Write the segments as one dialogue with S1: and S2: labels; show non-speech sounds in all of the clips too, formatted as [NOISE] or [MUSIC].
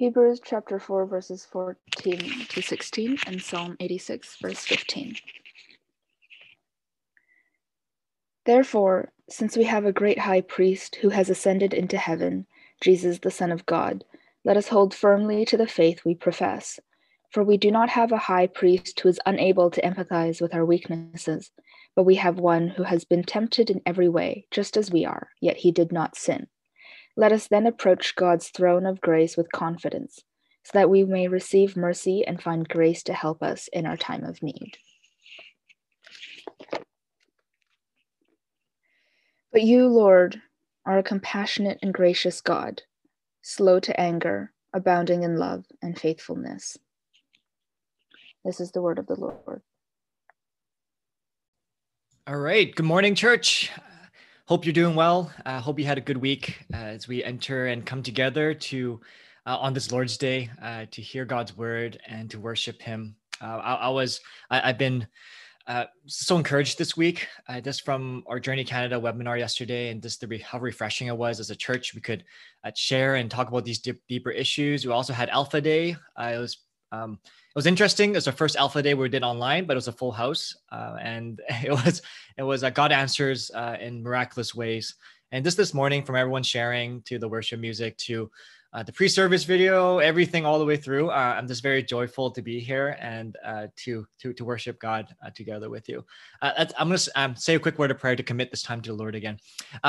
S1: Hebrews chapter 4, verses 14 to 16, and Psalm 86, verse 15. Therefore, since we have a great high priest who has ascended into heaven, Jesus the Son of God, let us hold firmly to the faith we profess. For we do not have a high priest who is unable to empathize with our weaknesses, but we have one who has been tempted in every way, just as we are, yet he did not sin. Let us then approach God's throne of grace with confidence, so that we may receive mercy and find grace to help us in our time of need. But you, Lord, are a compassionate and gracious God, slow to anger, abounding in love and faithfulness. This is the word of the Lord.
S2: All right. Good morning, church. Hope you're doing well. I uh, hope you had a good week uh, as we enter and come together to uh, on this Lord's Day uh, to hear God's word and to worship Him. Uh, I, I, was I, have been uh, so encouraged this week, just from our Journey Canada webinar yesterday, and just the re- how refreshing it was as a church. We could share and talk about these deep, deeper issues. We also had Alpha Day. it was um, it was interesting. It was our first Alpha Day we did online, but it was a full house, uh, and [LAUGHS] it was it was uh, God answers uh, in miraculous ways. And just this morning, from everyone sharing to the worship music to uh, the pre-service video, everything all the way through, uh, I'm just very joyful to be here and uh, to to to worship God together with you. I'm to um, say a quick word of prayer to commit this time to the Lord again.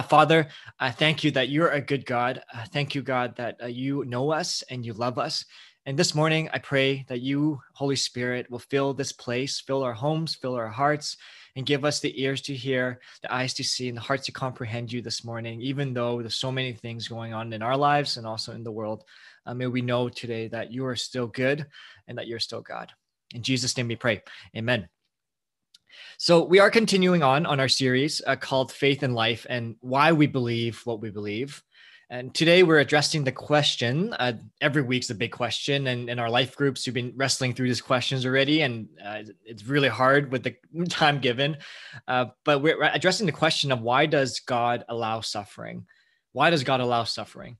S2: Father, I thank you that you're a good God. thank you, God, that you know us and you love us. And this morning, I pray that you, Holy Spirit, will fill this place, fill our homes, fill our hearts, and give us the ears to hear, the eyes to see, and the hearts to comprehend you this morning, even though there's so many things going on in our lives and also in the world. Uh, may we know today that you are still good and that you're still God. In Jesus' name we pray. Amen. So, we are continuing on on our series uh, called Faith and Life and why we believe what we believe. And today we're addressing the question. Uh, every week's a big question, and in our life groups, we've been wrestling through these questions already, and uh, it's really hard with the [LAUGHS] time given. Uh, but we're addressing the question of why does God allow suffering? Why does God allow suffering?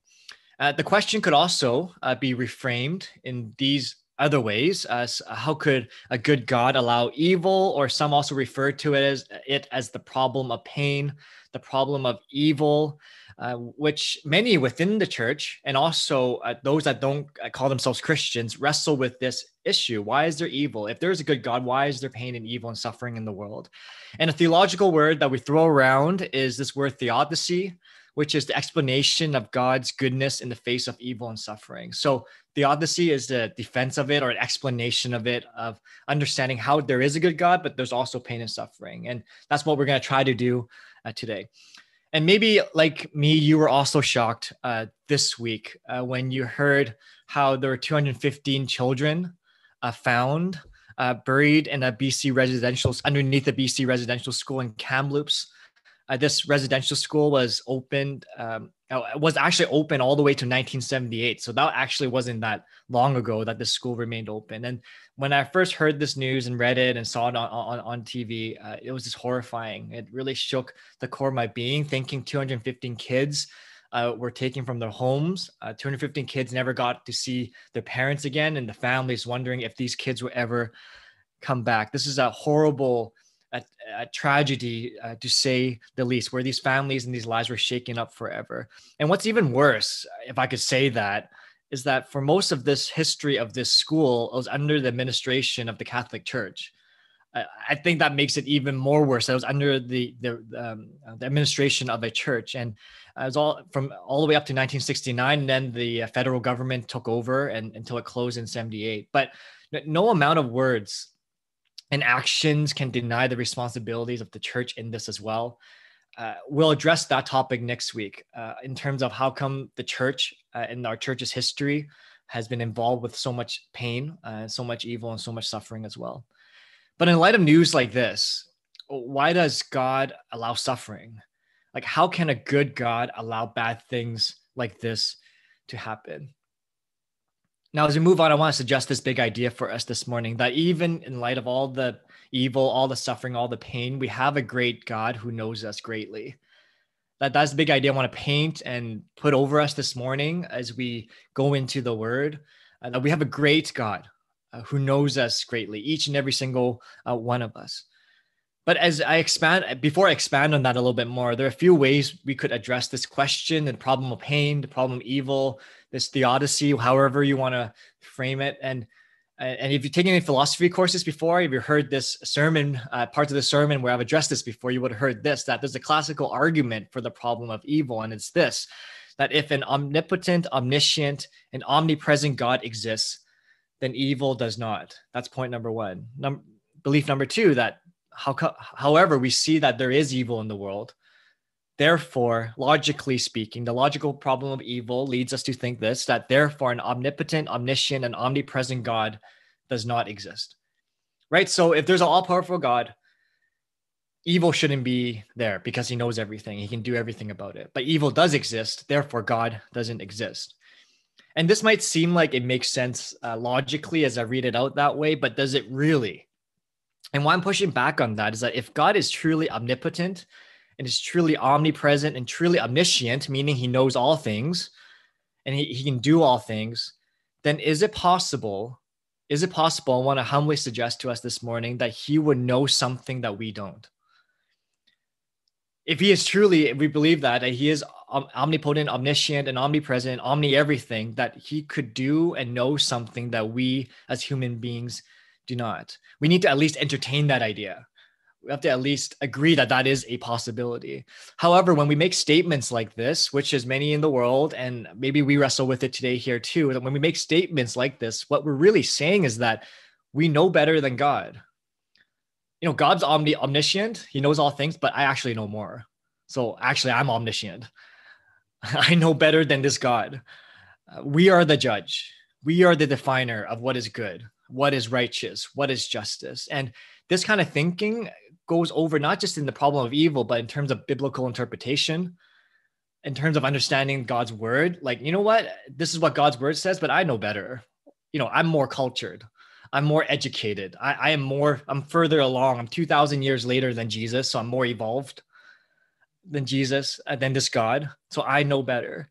S2: Uh, the question could also uh, be reframed in these other ways as how could a good god allow evil or some also refer to it as it as the problem of pain the problem of evil uh, which many within the church and also uh, those that don't uh, call themselves Christians wrestle with this issue. Why is there evil? If there's a good God, why is there pain and evil and suffering in the world? And a theological word that we throw around is this word theodicy, which is the explanation of God's goodness in the face of evil and suffering. So theodicy is the defense of it or an explanation of it, of understanding how there is a good God, but there's also pain and suffering. And that's what we're going to try to do uh, today. And maybe like me, you were also shocked uh, this week uh, when you heard how there were 215 children uh, found uh, buried in a BC residential underneath a BC residential school in Kamloops. Uh, this residential school was opened um, was actually open all the way to 1978. So that actually wasn't that long ago that the school remained open. And when I first heard this news and read it and saw it on, on, on TV, uh, it was just horrifying. It really shook the core of my being, thinking 215 kids uh, were taken from their homes. Uh, 215 kids never got to see their parents again, and the families wondering if these kids would ever come back. This is a horrible a, a tragedy, uh, to say the least, where these families and these lives were shaken up forever. And what's even worse, if I could say that, is that for most of this history of this school, it was under the administration of the Catholic Church. I think that makes it even more worse. It was under the the, um, the administration of a church, and it was all from all the way up to 1969. And then the federal government took over, and until it closed in 78. But no amount of words and actions can deny the responsibilities of the church in this as well. Uh, we'll address that topic next week uh, in terms of how come the church uh, in our church's history has been involved with so much pain, uh, so much evil, and so much suffering as well. But in light of news like this, why does God allow suffering? Like, how can a good God allow bad things like this to happen? Now, as we move on, I want to suggest this big idea for us this morning that even in light of all the evil, all the suffering, all the pain, we have a great God who knows us greatly. that that's the big idea I want to paint and put over us this morning as we go into the Word. Uh, that we have a great God uh, who knows us greatly, each and every single uh, one of us. But as I expand, before I expand on that a little bit more, there are a few ways we could address this question the problem of pain, the problem of evil, this theodicy, however you want to frame it. And and if you've taken any philosophy courses before, if you've heard this sermon, uh, parts of the sermon where I've addressed this before, you would have heard this that there's a classical argument for the problem of evil. And it's this that if an omnipotent, omniscient, and omnipresent God exists, then evil does not. That's point number one. Num- belief number two that how, however, we see that there is evil in the world. Therefore, logically speaking, the logical problem of evil leads us to think this that therefore an omnipotent, omniscient, and omnipresent God does not exist. Right? So if there's an all powerful God, evil shouldn't be there because he knows everything. He can do everything about it. But evil does exist. Therefore, God doesn't exist. And this might seem like it makes sense uh, logically as I read it out that way, but does it really? And why I'm pushing back on that is that if God is truly omnipotent and is truly omnipresent and truly omniscient, meaning he knows all things and he, he can do all things, then is it possible? Is it possible? I want to humbly suggest to us this morning that he would know something that we don't. If he is truly, if we believe that, that he is omnipotent, omniscient, and omnipresent, omni everything, that he could do and know something that we as human beings do not. We need to at least entertain that idea. We have to at least agree that that is a possibility. However, when we make statements like this, which is many in the world, and maybe we wrestle with it today here too, that when we make statements like this, what we're really saying is that we know better than God. You know, God's omni- omniscient, he knows all things, but I actually know more. So actually, I'm omniscient. [LAUGHS] I know better than this God. Uh, we are the judge. We are the definer of what is good what is righteous, what is justice. And this kind of thinking goes over not just in the problem of evil, but in terms of biblical interpretation, in terms of understanding God's word. Like, you know what? This is what God's word says, but I know better. You know, I'm more cultured. I'm more educated. I, I am more, I'm further along. I'm 2,000 years later than Jesus. So I'm more evolved than Jesus, uh, than this God. So I know better.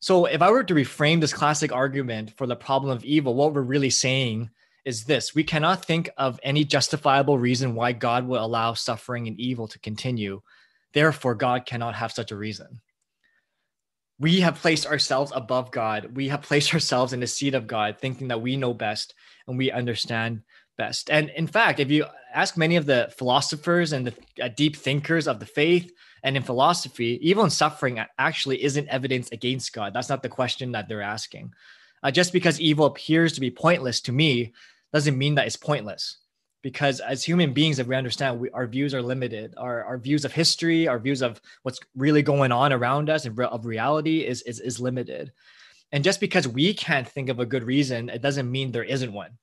S2: So if I were to reframe this classic argument for the problem of evil, what we're really saying is this we cannot think of any justifiable reason why God will allow suffering and evil to continue. Therefore, God cannot have such a reason. We have placed ourselves above God. We have placed [LAUGHS] ourselves in the seat of God, thinking that we know best and we understand best. And in fact, if you ask many of the philosophers and the uh, deep thinkers of the faith and in philosophy, evil and suffering actually isn't evidence against God. That's not the question that they're asking. Uh, just because evil appears to be pointless to me doesn't mean that it's pointless. Because as human beings if we understand we, our views are limited. Our, our views of history our views of what's really going on around us and of reality is, is is limited. And just because we can't think of a good reason it doesn't mean there isn't one.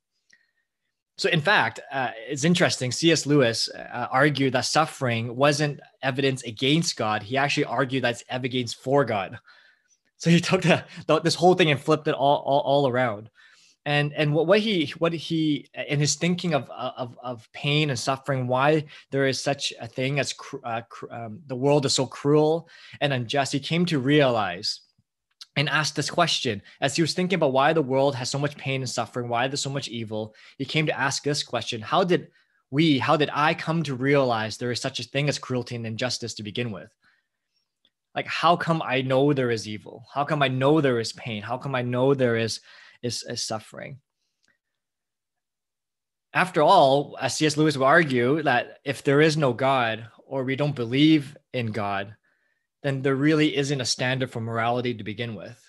S2: So in fact uh, it's interesting. Cs lewis uh, argued that suffering wasn't evidence against god. He actually argued that it's evidence for god. So he took the, the, this whole thing and flipped it all, all, all around and and what, what he what he in his thinking of of of pain and suffering why there is such a thing as uh, um, the world is so cruel and unjust he came to realize and asked this question. As he was thinking about why the world has so much pain and suffering why there's so much evil he came to ask this question. How did we how did i come to realize there is such a thing as cruelty and injustice to begin with? Like how come i know there is evil? How come i know there is pain? How come i know there is is, is suffering. After all, as C.S. Lewis would argue that if there is no God or we don't believe in God, then there really isn't a standard for morality to begin with.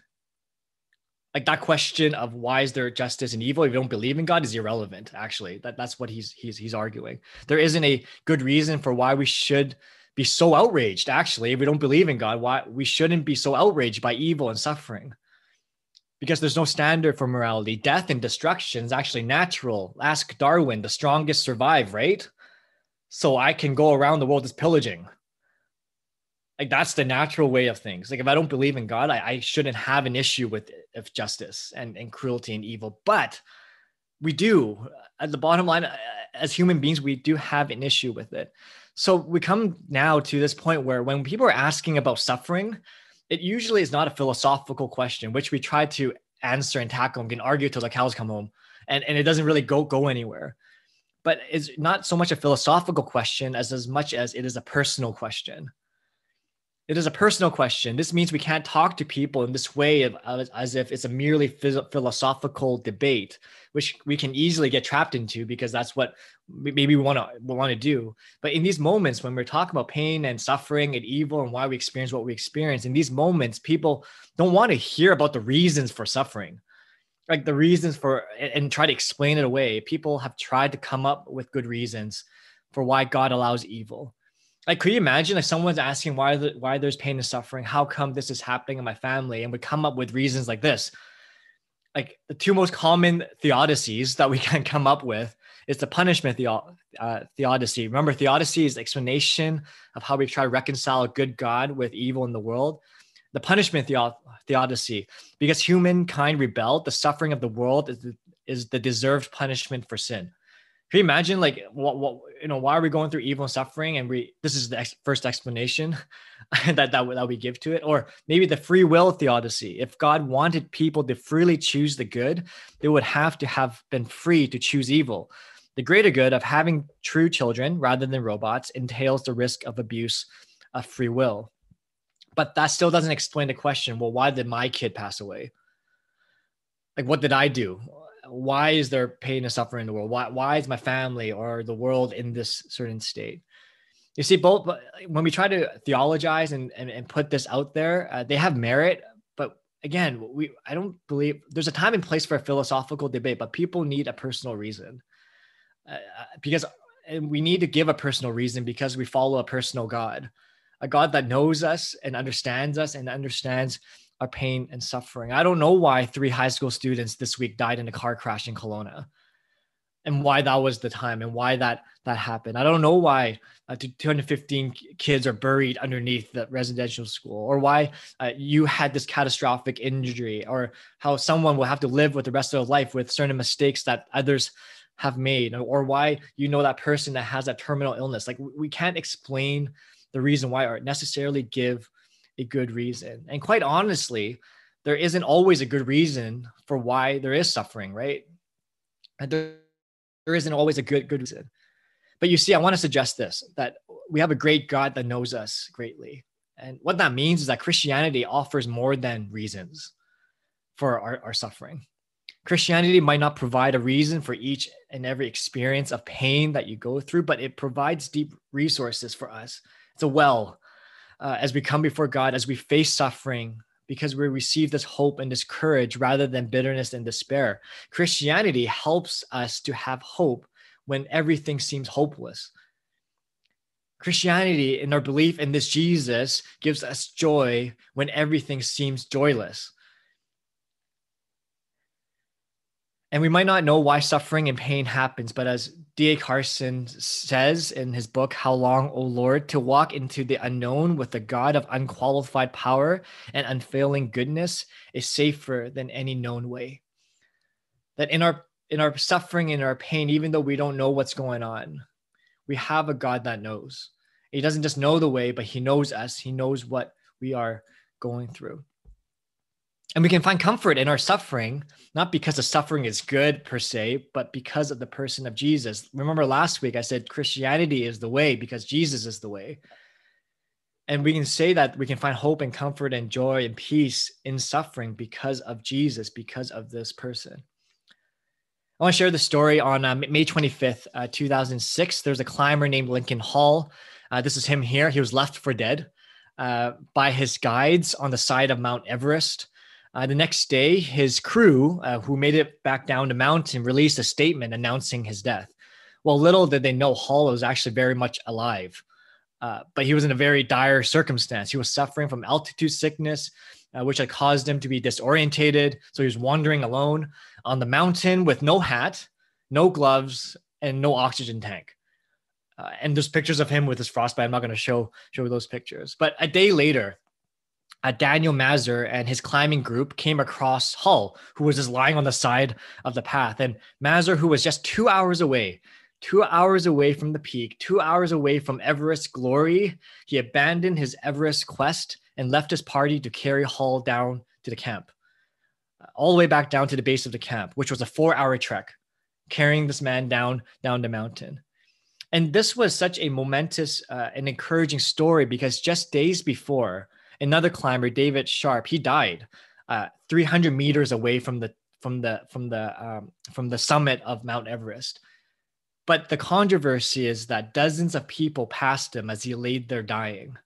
S2: Like that question of why is there justice and evil if you don't believe in God is irrelevant. Actually, that, that's what he's he's he's arguing. There isn't a good reason for why we should be so outraged. Actually, if we don't believe in God, why we shouldn't be so outraged by evil and suffering because there's no standard for morality. Death and destruction is actually natural. Ask Darwin, the strongest survive, right? So I can go around the world as pillaging. Like that's the natural way of things. Like if I don't believe in God, I, I shouldn't have an issue with of justice and, and cruelty and evil. But we do. At the bottom line, uh, as human beings, we do have an issue with it. So we come now to this point where when people are asking about suffering, it usually is not a philosophical question, which we try to answer and tackle and can argue till the cows come home. And, and it doesn't really go go anywhere. But it's not so much a philosophical question as as much as it is a personal question it is a personal question. This means we can't talk to people in this way of, as if it's a merely philosophical debate, which we can easily get trapped into because that's what maybe we want to want to do. But in these moments when we're talking about pain and suffering and evil and why we experience what we experience, in these moments, people don't want to hear about the reasons for suffering, like the reasons for and try to explain it away. People have tried to come up with good reasons for why God allows evil like could you imagine if someone's asking why the, why there's pain and suffering? How come this is happening in my family? And we come up with reasons like this. Like the two most common theodicies that we [LAUGHS] can come up with is the punishment uh, theodicy. Remember theodicy is explanation of how we try to reconcile good god with evil in the world. The punishment theo- theodicy because humankind rebelled the suffering of the world is the, is the deserved punishment for sin can you imagine like what what you know why are we going through evil and suffering and we this is the ex- first explanation [LAUGHS] that, that that we give to it? Or maybe the free will theodicy if god wanted people to freely choose the good they would have to have been free to choose evil. The greater good of having true children rather than robots entails the risk of abuse of free will. But that still doesn't explain the question well why did my kid pass away? Like what did i do why is there pain and suffering in the world? Why, why is my family or the world in this certain state? You see, both when we try to theologize and, and, and put this out there, uh, they have merit. But again, we I don't believe there's a time and place for a philosophical debate, but people need a personal reason uh, uh because and we need to give a personal reason because we follow a personal God, a God that knows us and understands us and understands our pain and suffering. I don't know why three high school students this week died in a car crash in Kelowna and why that was the time and why that that happened. I don't know why uh, 215 kids are buried underneath the residential school or why uh, you had this catastrophic injury or how someone will have to live with the rest of their life with certain mistakes that others have made or why you know that person that has that terminal illness. Like we can't explain the reason why or necessarily give a good reason. And quite honestly, there isn't always a good reason for why there is suffering, right? And there, there isn't always a good good reason. But you see, I want to suggest this that we have a great God that knows us greatly. And what that means is that Christianity offers more than reasons for our, our suffering. Christianity might not provide a reason for each and every experience of pain that you go through, but it provides deep resources for us. It's a well uh, as we come before God, as we face suffering, because we receive this hope and this courage rather than bitterness and despair. Christianity helps us to have hope when everything seems hopeless. Christianity, in our belief in this Jesus, gives us joy when everything seems joyless. And we might not know why suffering and pain happens, but as D.A. Carson says in his book, How Long, O Lord, to walk into the unknown with the God of unqualified power and unfailing goodness is safer than any known way. That in our in our suffering, in our pain, even though we don't know what's going on, we have a God that knows. He doesn't just know the way, but he knows us. He knows what we are going through. And we can find comfort in our suffering, not because the suffering is good per se, but because of the person of Jesus. Remember last week I said Christianity is the way because Jesus is the way. And we can say that we can find hope and comfort and joy and peace in suffering because of Jesus, because of this person. I want to share the story on uh, May 25th, uh, 2006. There's a climber named Lincoln Hall. Uh, this is him here. He was left for dead uh, by his guides on the side of Mount Everest. Uh, the next day, his crew, uh, who made it back down the mountain, released a statement announcing his death. Well, little did they know Hall was actually very much alive, uh, but he was in a very dire circumstance. He was suffering from altitude sickness, uh, which had caused him to be disorientated. So he was wandering alone on the mountain with no hat, no gloves, and no oxygen tank. Uh, and there's pictures of him with his frostbite. I'm not going to show show those pictures. But a day later, uh, Daniel Mazur and his climbing group came across Hall, who was just lying on the side of the path. And Mazur, who was just two hours away, two hours away from the peak, two hours away from Everest glory, he abandoned his Everest quest and left his party to carry Hall down to the camp, all the way back down to the base of the camp, which was a four hour trek, carrying this man down, down the mountain. And this was such a momentous uh, and encouraging story because just days before, another climber, David Sharp, he died uh, 300 meters away from the from the from the um, from the summit of Mount Everest. But the controversy is that dozens of people passed him as he laid there dying.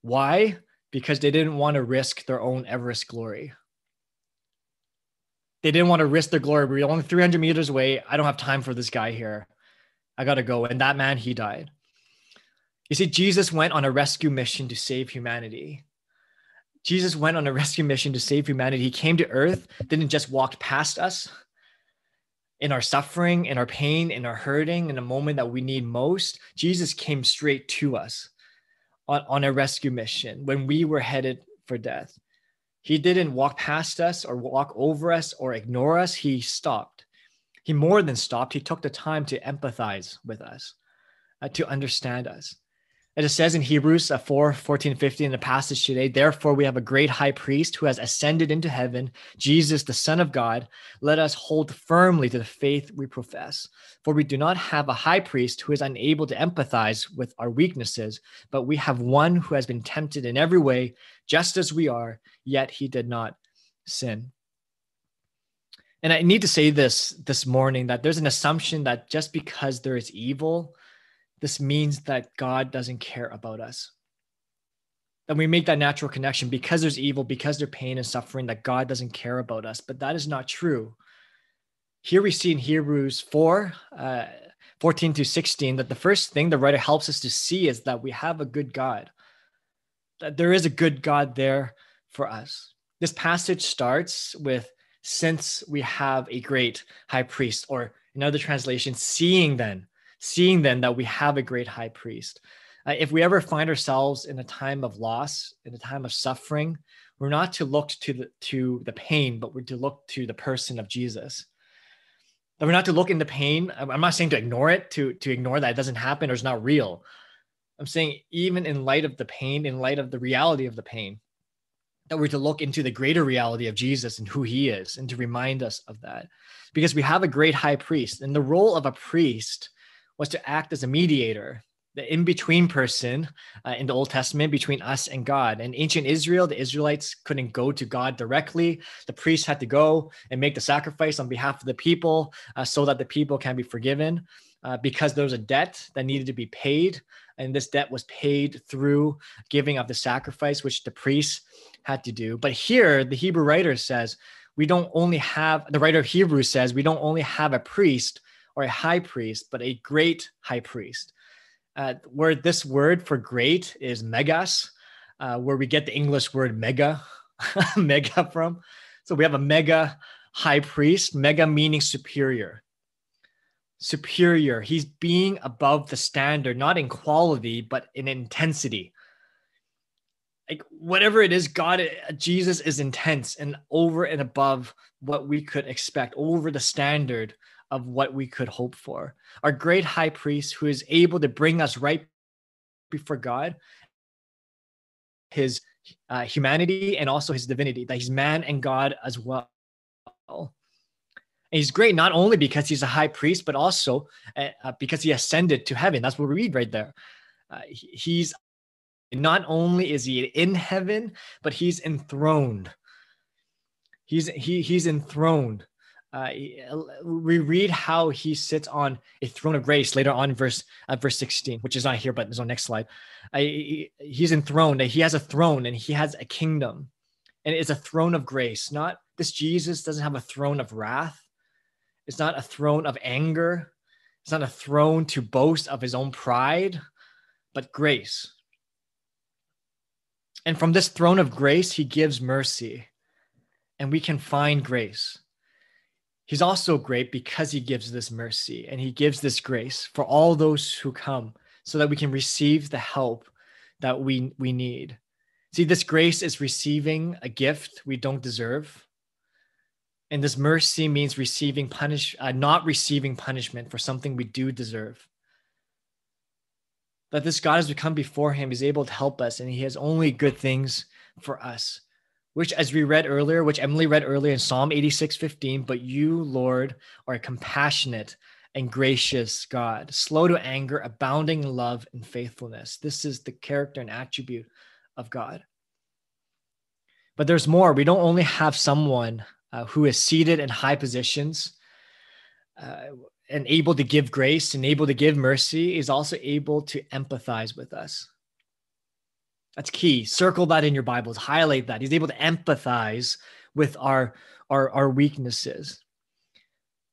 S2: Why? Because they didn't want to risk their own Everest glory. They didn't want to risk their glory. We're only 300 meters away. I don't have time for this guy here. I got to go. And that man, he died. You see, Jesus went on a rescue mission to save humanity. Jesus went on a [LAUGHS] rescue mission to save humanity. He came to earth, didn't just walk past us in our suffering, in our pain, in our hurting, in a moment that we need most. Jesus came straight to us on, on a rescue mission when we were headed for death. He didn't walk past us or walk over us or ignore us. He stopped. He more than stopped. He took the time to empathize with us, uh, to understand us. As it says in Hebrews uh, 4 14, 15 in the passage today, therefore we have a great high priest who has ascended into heaven, Jesus, the Son of God. Let us hold firmly to the faith we profess. For we do not have a high priest who is unable to empathize with our weaknesses, but we have one who has been tempted in every way, just as we are, yet he did not sin. And I need to say this this morning that there's an assumption that just because there is evil, this means that God doesn't care about us. And we make that natural connection because there's evil, because there's pain and suffering, that God doesn't care about us. But that is not true. Here we see in Hebrews 4 uh, 14 to 16 that the first thing the writer helps us to see is that we have a good God, that there is a good God there for us. This passage starts with since we have a great high priest, or in other translations, seeing then seeing then that we have a great high priest. Uh, if we ever find ourselves in a time of loss, in a time of suffering, we're not to look to the to the pain, but we're to look to the person of Jesus. That we're not to look into pain. I'm not saying to ignore it, to to ignore that it doesn't happen or it's not real. I'm saying even in light of the pain, in light of the reality of the pain, that we're to look into the greater reality of Jesus and who he is, and to remind us of that, because we have a great high priest, and the role of a priest was to act as a mediator, the in between person uh, in the Old Testament between us and God. In ancient Israel, the Israelites couldn't go to God directly. The priest had to go and make the sacrifice on behalf of the people uh, so that the people can be forgiven. Uh, because there was a debt that needed to be paid, and this debt was paid through giving of the sacrifice, which the priests had to do. But here, the Hebrew writer says, we don't only have, the writer of Hebrews says, we don't only have a priest or a high priest, but a great high priest. Uh, where this word for great is megas, uh, where we get the English word mega, [LAUGHS] mega from. So we have a mega high priest, mega meaning superior. Superior. He's being above the standard, not in quality, but in intensity. Like whatever it is, God, Jesus is intense and over and above what we could expect, over the standard of what we could hope for. Our great high priest who is able to bring us right before God, his uh, humanity and also his divinity, that he's man and God as well. And he's great not only because he's a high priest, but also uh, uh because he ascended to heaven. That's what we read right there. Uh, he's not only is he in heaven, but he's enthroned. He's he he's enthroned uh, we read how he sits on a throne of grace later on verse uh, verse 16 which is not here but is on next slide. Uh, he, he's enthroned he has a throne and he has a kingdom. And it's a throne of grace not this jesus doesn't have a throne of wrath. It's not a throne of anger. It's not a throne to boast of his own pride but grace. And from this throne of grace he gives mercy and we can find grace He's also great because he gives this mercy and he gives this grace for all those who come so that we can receive the help that we, we need. See, this grace is receiving a gift we don't deserve. And this mercy means receiving punish, uh, not receiving punishment for something we do deserve. That this God has become before him is able to help us, and he has only good things for us. Which, as we read earlier, which Emily read earlier in Psalm 86 15, but you, Lord, are a compassionate and gracious God, slow to anger, abounding in love and faithfulness. This is the character and attribute of God. But there's more. We don't only have someone uh, who is seated in high positions uh, and able to give grace and able to give mercy, is also able to empathize with us. That's key. Circle that in your Bibles, highlight that. He's able to empathize with our, our, our weaknesses.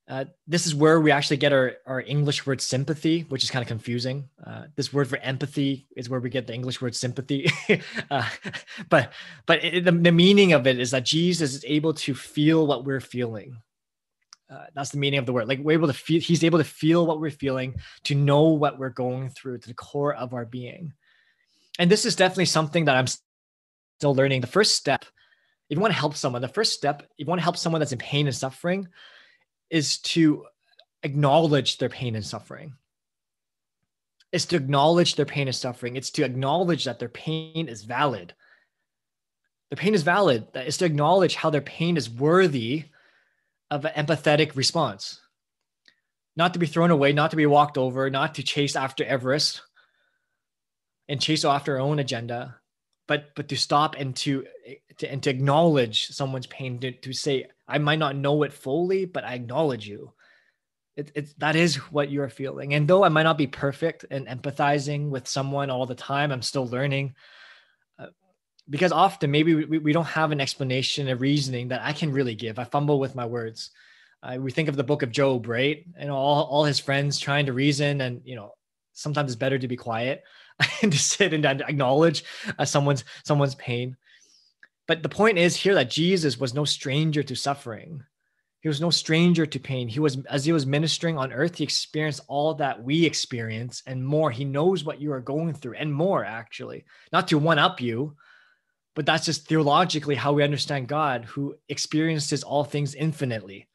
S2: Uh, this is where we actually get our, our English word sympathy, which is kind of confusing. Uh, this word for empathy is where we get the English word sympathy. [LAUGHS] uh, but but it, the, the meaning of it is that Jesus is able to feel what we're feeling. Uh, that's the meaning of the word. Like we're able to feel, he's able to feel what we're feeling, to know what we're going through to the core of our being. And this is definitely something that I'm still learning. The first step, if you want to help someone, the first step, if you want to help someone that's in pain and suffering, is to acknowledge their pain and suffering. It's to acknowledge their pain and suffering. It's to acknowledge that their pain is valid. Their pain is valid. That is to acknowledge how their pain is worthy of an empathetic response. Not to be thrown away, not to be walked over, not to chase after Everest and chase after our own agenda, but but to stop and to, to and to acknowledge someone's pain, to, to say, I might not know it fully, but I acknowledge you. It, it's that is what you're feeling. And though I might not be perfect and empathizing with someone all the time, I'm still learning. Uh, because often maybe we, we don't have an explanation, a reasoning that I can really give. I fumble with my words. Uh, we think of the book of Job, right? And all, all his friends trying to reason, and you know, sometimes it's better to be quiet [LAUGHS] and to sit and acknowledge uh, someone's someone's pain. But the point is here that Jesus was no stranger to suffering. He was no stranger to pain. He was, as he was ministering on earth, he experienced all that we experience and more. He knows what you are going through and more, actually. Not to one up you, but that's just theologically how we understand God, who experiences all things infinitely.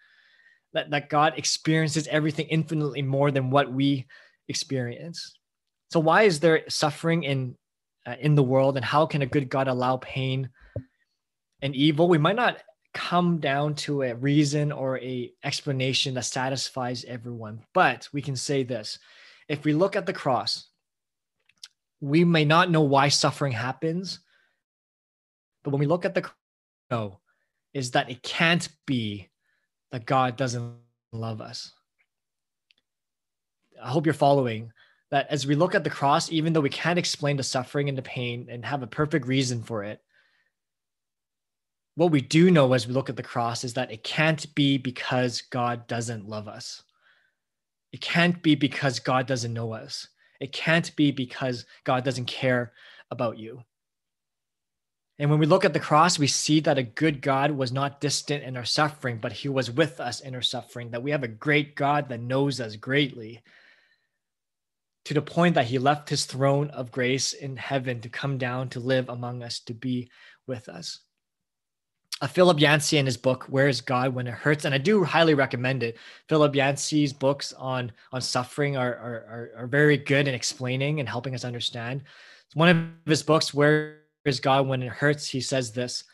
S2: That, that God experiences everything infinitely more than what we experience. So, why is there suffering in uh, in the world, and how can a good God allow pain and evil, we might not come down to a reason or a explanation that satisfies everyone, but we can say this. If we look at the cross, we may not know why suffering happens, but when we look at the cross, is that it can't be that God doesn't love us. I hope you're following that as we look at the cross, even though we can't explain the suffering and the pain and have a perfect reason for it, what we do know as we look at the cross is that it can't be because God doesn't love us. It can't be because God doesn't know us. It can't be because God doesn't care about you. And when we look at the cross, we see that a good God was not distant in our suffering, but he was with us in our suffering, that we have a great God that knows us greatly to the point that he left his throne of grace in heaven to come down to live among us, to be with us uh, Philip Yancey in his book "Where Is God When It Hurts," and I do highly recommend it. Philip Yancey's books on on suffering are are, are very good in explaining and helping us understand. One of his books, "Where Is God When It Hurts," he says this: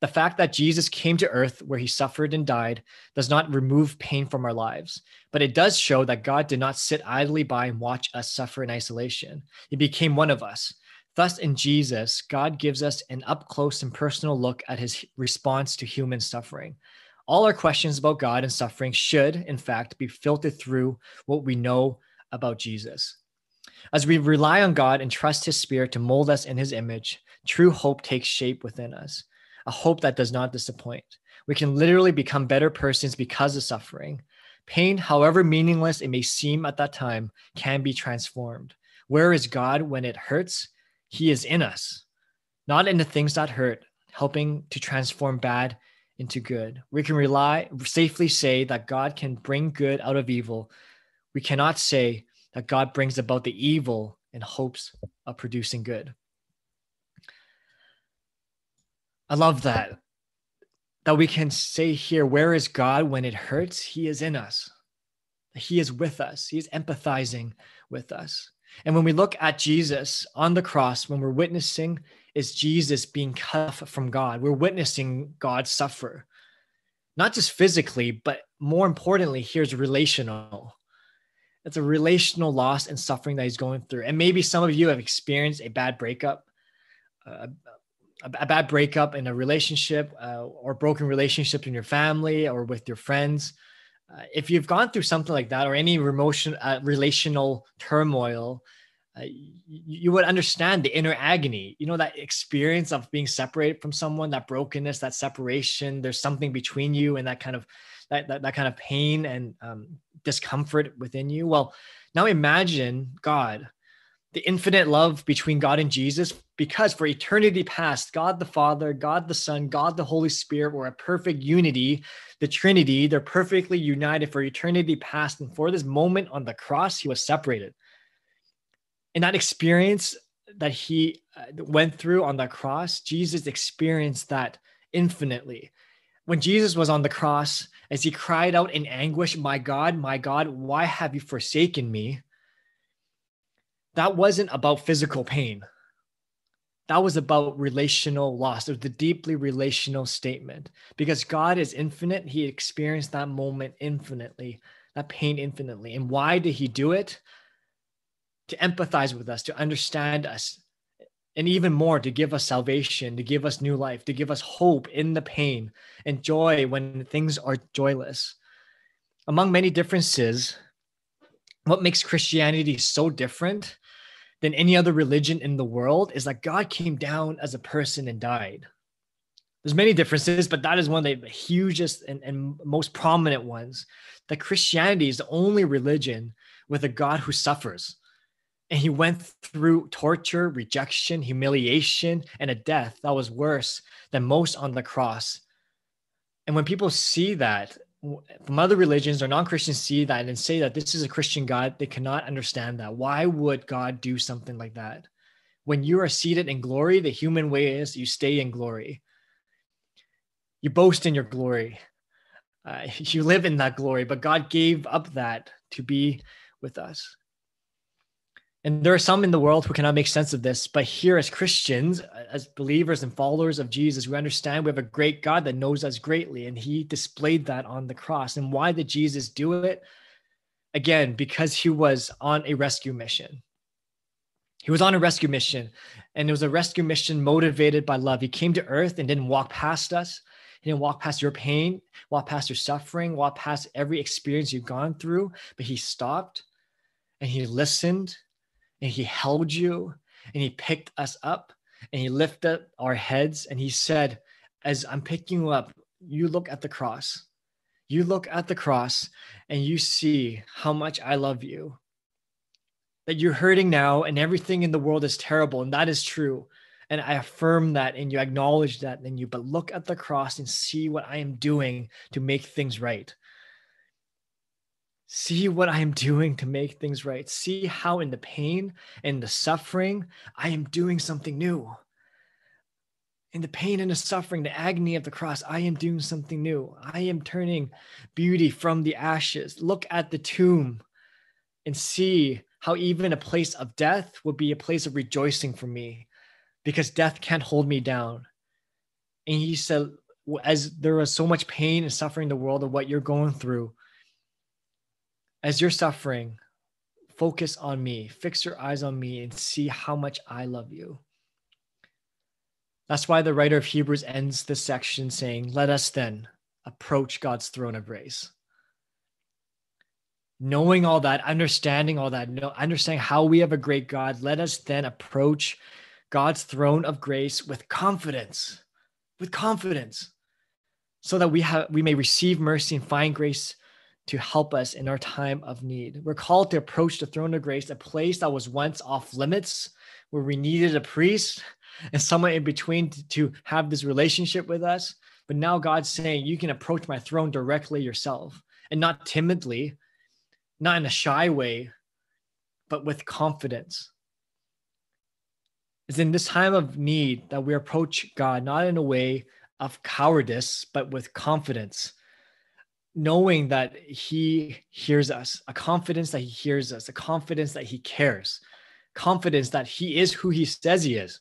S2: the fact that Jesus came to earth where he suffered and died does not remove pain from our lives, but it does show that God did not sit idly by and watch us suffer in isolation. He became one of us. Thus, in Jesus, God gives us an up close and personal look at his response to human suffering. All our questions about God and suffering should, in fact, be filtered through what we know about Jesus. As we rely on God and trust his spirit to mold us in his image, true hope takes shape within us, a hope that does not disappoint. We can literally become better persons because of suffering. Pain, however meaningless it may seem at that time, can be transformed. Where is God when it hurts? He is in us, not in the things that hurt, helping to transform bad into good. We can rely safely say that God can bring good out of evil. We cannot say that God brings about the evil in hopes of producing good. I love that. that we can say here, where is God when it hurts? He is in us. He is with us. He is empathizing with us. And when we look at Jesus on the cross, when we're witnessing, is Jesus being cut off from God. We're witnessing God suffer, not just physically, but more importantly, here's relational. It's a relational loss and suffering that he's going through. And maybe some of you have experienced a bad breakup, uh, a, bad breakup in a relationship, uh, or broken relationship in your family or with your friends. Uh, if you've gone through something like that or any emotion, uh, relational turmoil, uh, you, you would understand the inner agony. You know that experience of being separated from someone, that brokenness, that separation. There's something between you, and that kind of that that, that kind of pain and um, discomfort within you. Well, now imagine God, the infinite love between God and Jesus, because for eternity past, God the Father, God the Son, God the Holy Spirit were a perfect unity. The Trinity, they're perfectly united for eternity past. And for this moment on the cross, he was separated. In that experience that he uh, went through on the cross, Jesus experienced that infinitely. When Jesus was on the cross, as he cried out in anguish, My God, my God, why have you forsaken me? That wasn't about physical pain. That was about relational loss. It was the deeply relational statement. Because God is infinite, he experienced that moment infinitely, that pain infinitely. And why did he do it? To empathize with us, to understand us, and even more to give us salvation, to give us new life, to give us hope in the pain and joy when things are joyless. Among many differences, what makes Christianity so different than any other religion in the world is that God came down as a person and died. There's many differences, but that is one of the hugest and, and most prominent ones. That Christianity is the only religion with a God who suffers and he went through torture, rejection, humiliation, and a death that was worse than most on the cross. And when people see that from other religions or non Christians see that and say that this is a Christian God, they cannot understand that. Why would God do something like that? When you are seated in glory, the human way is you stay in glory. You boast in your glory. Uh, [LAUGHS] you live in that glory, but God gave up that to be with us. And there are some in the world who cannot make sense of this, but here as Christians, as believers and followers of Jesus, we understand we have a great God that knows us greatly, and he displayed that on the cross. And why did Jesus do it? Again, because he was on a rescue mission. He was on a rescue mission, and it was a rescue mission motivated by love. He came to earth and didn't walk past us. He didn't walk past your pain, walk past your suffering, walk past every experience you've gone through, but he stopped and he listened and he held you and he picked us up and he lifted our heads and he said, As I'm picking you up, you look at the cross. You look at the cross and you see how much I love you. That you're hurting now and everything in the world is terrible. And that is true. And I affirm that and you acknowledge that in you. But look at the cross and see what I am doing to make things right. See what I am doing to make things right. See how, in the pain and the suffering, I am doing something new. In the pain and the suffering, the agony of the cross, I am doing something new. I am turning beauty from the ashes. Look at the tomb and see how even a place of death would be a place of rejoicing for me because death can't hold me down. And he said, as there is so much pain and suffering in the world of what you're going through, as you're suffering, focus on me, fix your eyes on me, and see how much I love you. That's why the writer of Hebrews ends this section saying, Let us then approach God's throne of grace. Knowing all that, understanding all that, understanding how we have a great God, let us then approach God's throne of grace with confidence, with confidence, so that we have we may receive mercy and find grace to help us in our time of need. We're called to approach the throne of grace, a place that was once off limits, where we needed a priest [LAUGHS] and someone in between to, have this relationship with us. But now God's saying you can approach my throne directly yourself and not timidly, not in a shy way, but with confidence. It's in this time of need that we approach God, not in a way of cowardice, but with confidence, knowing that He hears us, a confidence that He hears us, a confidence that He cares, confidence that He is who He says He is,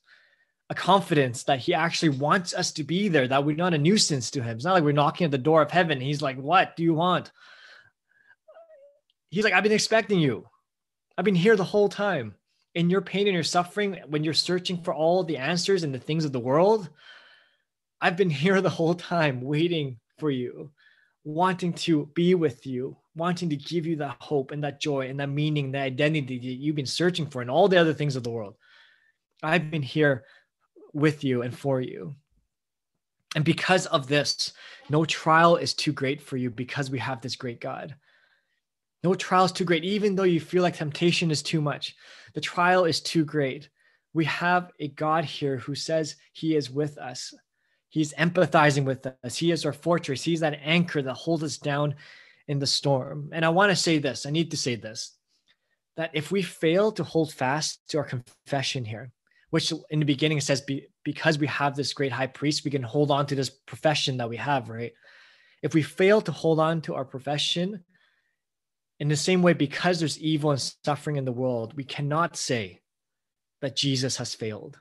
S2: a confidence that He actually wants us to be there, that we're not a nuisance to Him. It's not like we're knocking at the door of heaven. He's like, What do you want? He's like, I've been expecting you. I've been here the whole time. In your pain and your suffering, when you're searching for all the answers and the things of the world, I've been here the whole time waiting for you, wanting to be with you, wanting to give you that hope and that joy and that meaning, that identity that you've been searching for, and all the other things of the world. I've been here with you and for you. And because of this, no trial is too great for you because we have this great God. No trial is too great, even though you feel like temptation is too much. The trial is too great. We have a God here who says he is with us. He's empathizing with us. He is our fortress. He's that anchor that holds us down in the storm. And I want to say this I need to say this that if we fail to hold fast to our confession here, which in the beginning says, be, because we have this great high priest, we can hold on to this profession that we have, right? If we fail to hold on to our profession, in the same way, because there's evil and suffering in the world, we cannot say that Jesus has failed.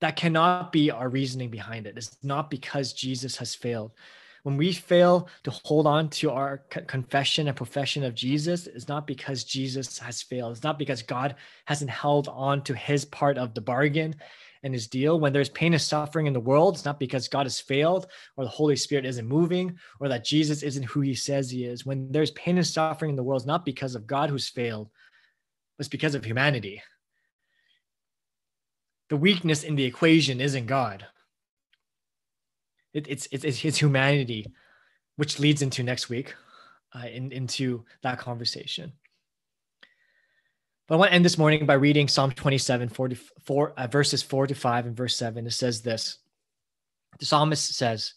S2: That cannot be our reasoning behind it. It's not because Jesus has failed. When we fail to hold on to our confession and profession of Jesus, it's not because Jesus has failed. It's not because God hasn't held on to his part of the bargain and his deal. When there's pain and suffering in the world, it's not because God has failed or the Holy Spirit isn't moving or that Jesus isn't who he says he is. When there's pain and suffering in the world, it's not because of God who's failed, it's because of humanity. The weakness in the equation isn't God. It, it's, it's, it's humanity, which leads into next week, uh, in, into that conversation. But I want to end this morning by reading Psalm 27, 44, uh, verses 4 to 5 and verse 7. It says this The psalmist says,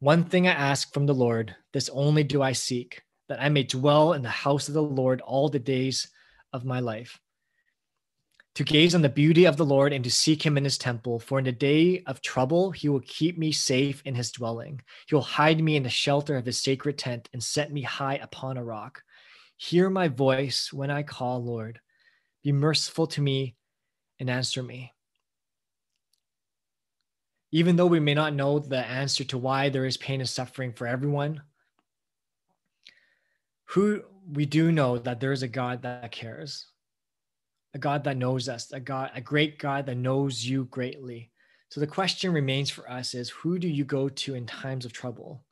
S2: One thing I ask from the Lord, this only do I seek, that I may dwell in the house of the Lord all the days of my life. To gaze on the beauty of the Lord and to seek him in his temple, for in the day of trouble he will keep me safe in his dwelling. He will hide me in the shelter of his sacred tent and set me high upon a rock. Hear my voice when I call, Lord. Be merciful to me and answer me. Even though we may not know the answer to why there is pain and suffering for everyone, who we do know that there is a God that cares, a God that knows us, a God, a great God that knows you greatly. So the question remains for us is who do you go to in times of trouble?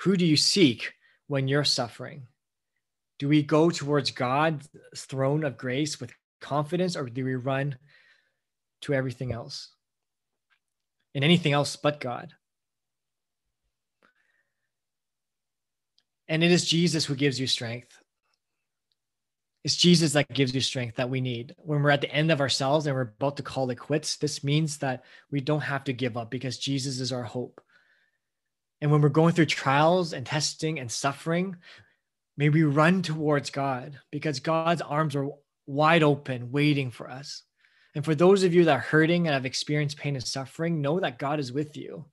S2: Who do you seek when you're suffering? do we go towards God's throne of grace with confidence or do we run to everything else and anything else but God? And it is Jesus who gives you strength. It's Jesus that gives you strength that we need. When we're at the end of ourselves and we're about to call it quits, this means that we don't have to give up because Jesus is our hope. And when we're going through trials and testing and suffering, May we run towards God because God's arms are wide open, waiting for us. And for those of you that are hurting and have experienced pain and suffering, know that God is with you.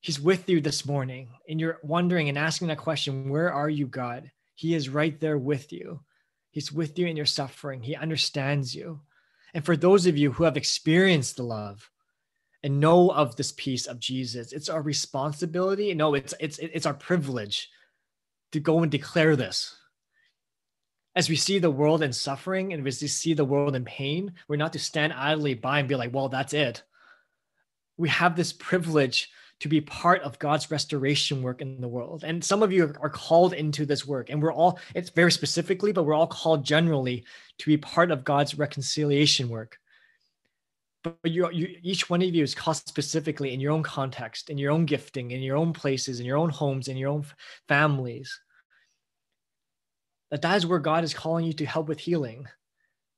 S2: He's with you this morning, and you're wondering and asking that question Where are you, God? He is right there with you. He's with you in your suffering, He understands you. And for those of you who have experienced the love, and know of this peace of Jesus. It's our responsibility. No, it's it's it's our privilege to go and declare this. As we see the world in suffering and as we see the world in pain, we're not to stand idly by and be like, well, that's it. We have this privilege to be part of God's restoration work in the world. And some of you are called into this work. And we're all, it's very specifically, but we're all called generally to be part of God's reconciliation work. But you, you, each one of you is called specifically in your own context, in your own gifting, in your own places, in your own homes, in your own families. That that is where God is calling you to help with healing,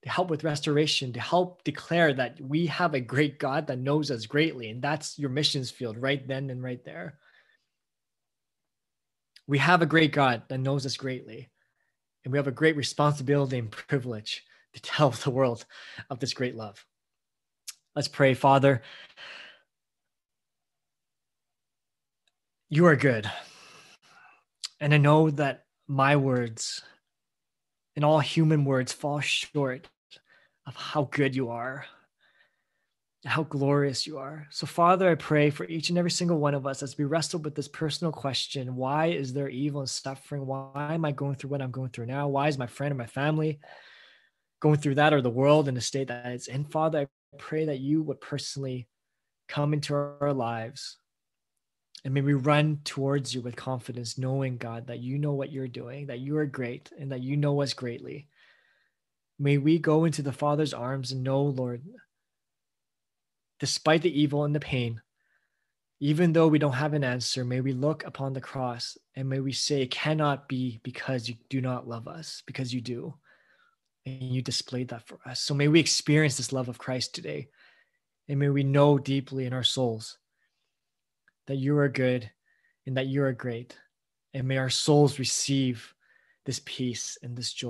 S2: to help with restoration, to help declare that we have a great God that knows us greatly. And that's your missions field right then and right there. We have a great God that knows us greatly. And we have a great responsibility and privilege to tell the world of this great love. Let's pray, Father. you are good. And I know that my words and all human words fall short of how good you are, how glorious you are. So, Father, I pray for each and every single one of us as we wrestle with this personal question why is there evil and suffering? Why am I going through what I'm going through now? Why is my friend or my family going through that or the world in the state that it's in? Father, I pray that you would personally come into our lives and may we run towards you with confidence, knowing, God, that you know what you're doing, that you are great, and that you know us greatly. May we go into the Father's arms and know, Lord, despite the evil and the pain, even though we don't have an answer, may we look upon the cross and may we say, it cannot be because you do not love us, because you do. And you displayed that for us. So may we experience this love of Christ today. And may we know deeply in our souls that you are good and that you are great. And may our souls receive this peace and this joy.